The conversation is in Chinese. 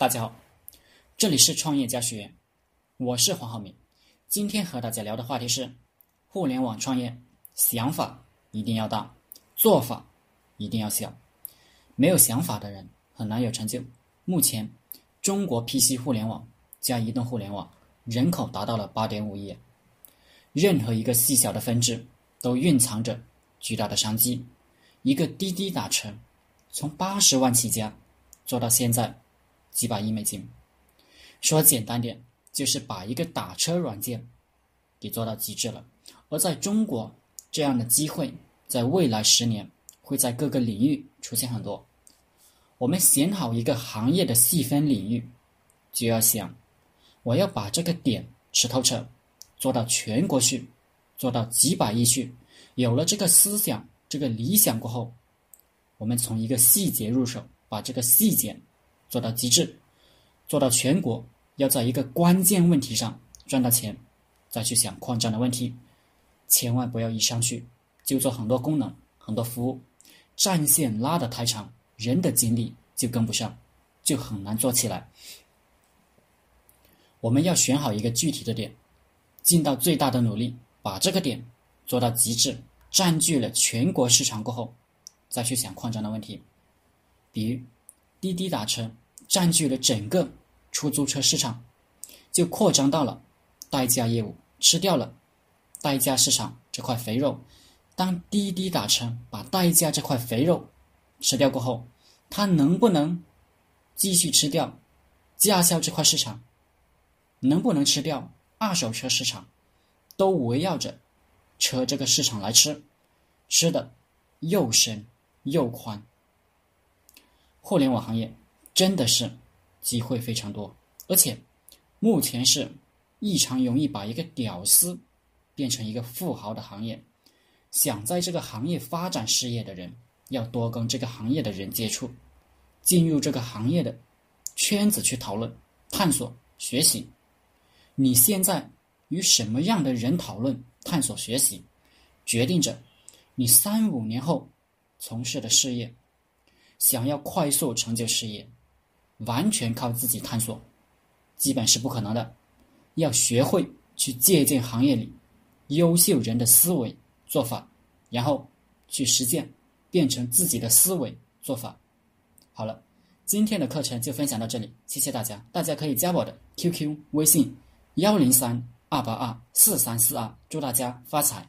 大家好，这里是创业家学院，我是黄浩明。今天和大家聊的话题是：互联网创业，想法一定要大，做法一定要小。没有想法的人很难有成就。目前，中国 PC 互联网加移动互联网人口达到了八点五亿，任何一个细小的分支都蕴藏着巨大的商机。一个滴滴打车，从八十万起家，做到现在几百亿美金。说简单点，就是把一个打车软件给做到极致了。而在中国，这样的机会在未来十年会在各个领域出现很多。我们选好一个行业的细分领域，就要想，我要把这个点吃透彻，做到全国去，做到几百亿去。有了这个思想。这个理想过后，我们从一个细节入手，把这个细节做到极致，做到全国。要在一个关键问题上赚到钱，再去想扩张的问题。千万不要一上去就做很多功能、很多服务，战线拉得太长，人的精力就跟不上，就很难做起来。我们要选好一个具体的点，尽到最大的努力，把这个点做到极致。占据了全国市场过后，再去想扩张的问题。比如，滴滴打车占据了整个出租车市场，就扩张到了代驾业务，吃掉了代驾市场这块肥肉。当滴滴打车把代驾这块肥肉吃掉过后，它能不能继续吃掉驾校这块市场？能不能吃掉二手车市场？都围绕着。车这个市场来吃，吃的又深又宽。互联网行业真的是机会非常多，而且目前是异常容易把一个屌丝变成一个富豪的行业。想在这个行业发展事业的人，要多跟这个行业的人接触，进入这个行业的圈子去讨论、探索、学习。你现在与什么样的人讨论？探索学习，决定着你三五年后从事的事业。想要快速成就事业，完全靠自己探索，基本是不可能的。要学会去借鉴行业里优秀人的思维做法，然后去实践，变成自己的思维做法。好了，今天的课程就分享到这里，谢谢大家。大家可以加我的 QQ 微信：幺零三。二八二四三四二，祝大家发财！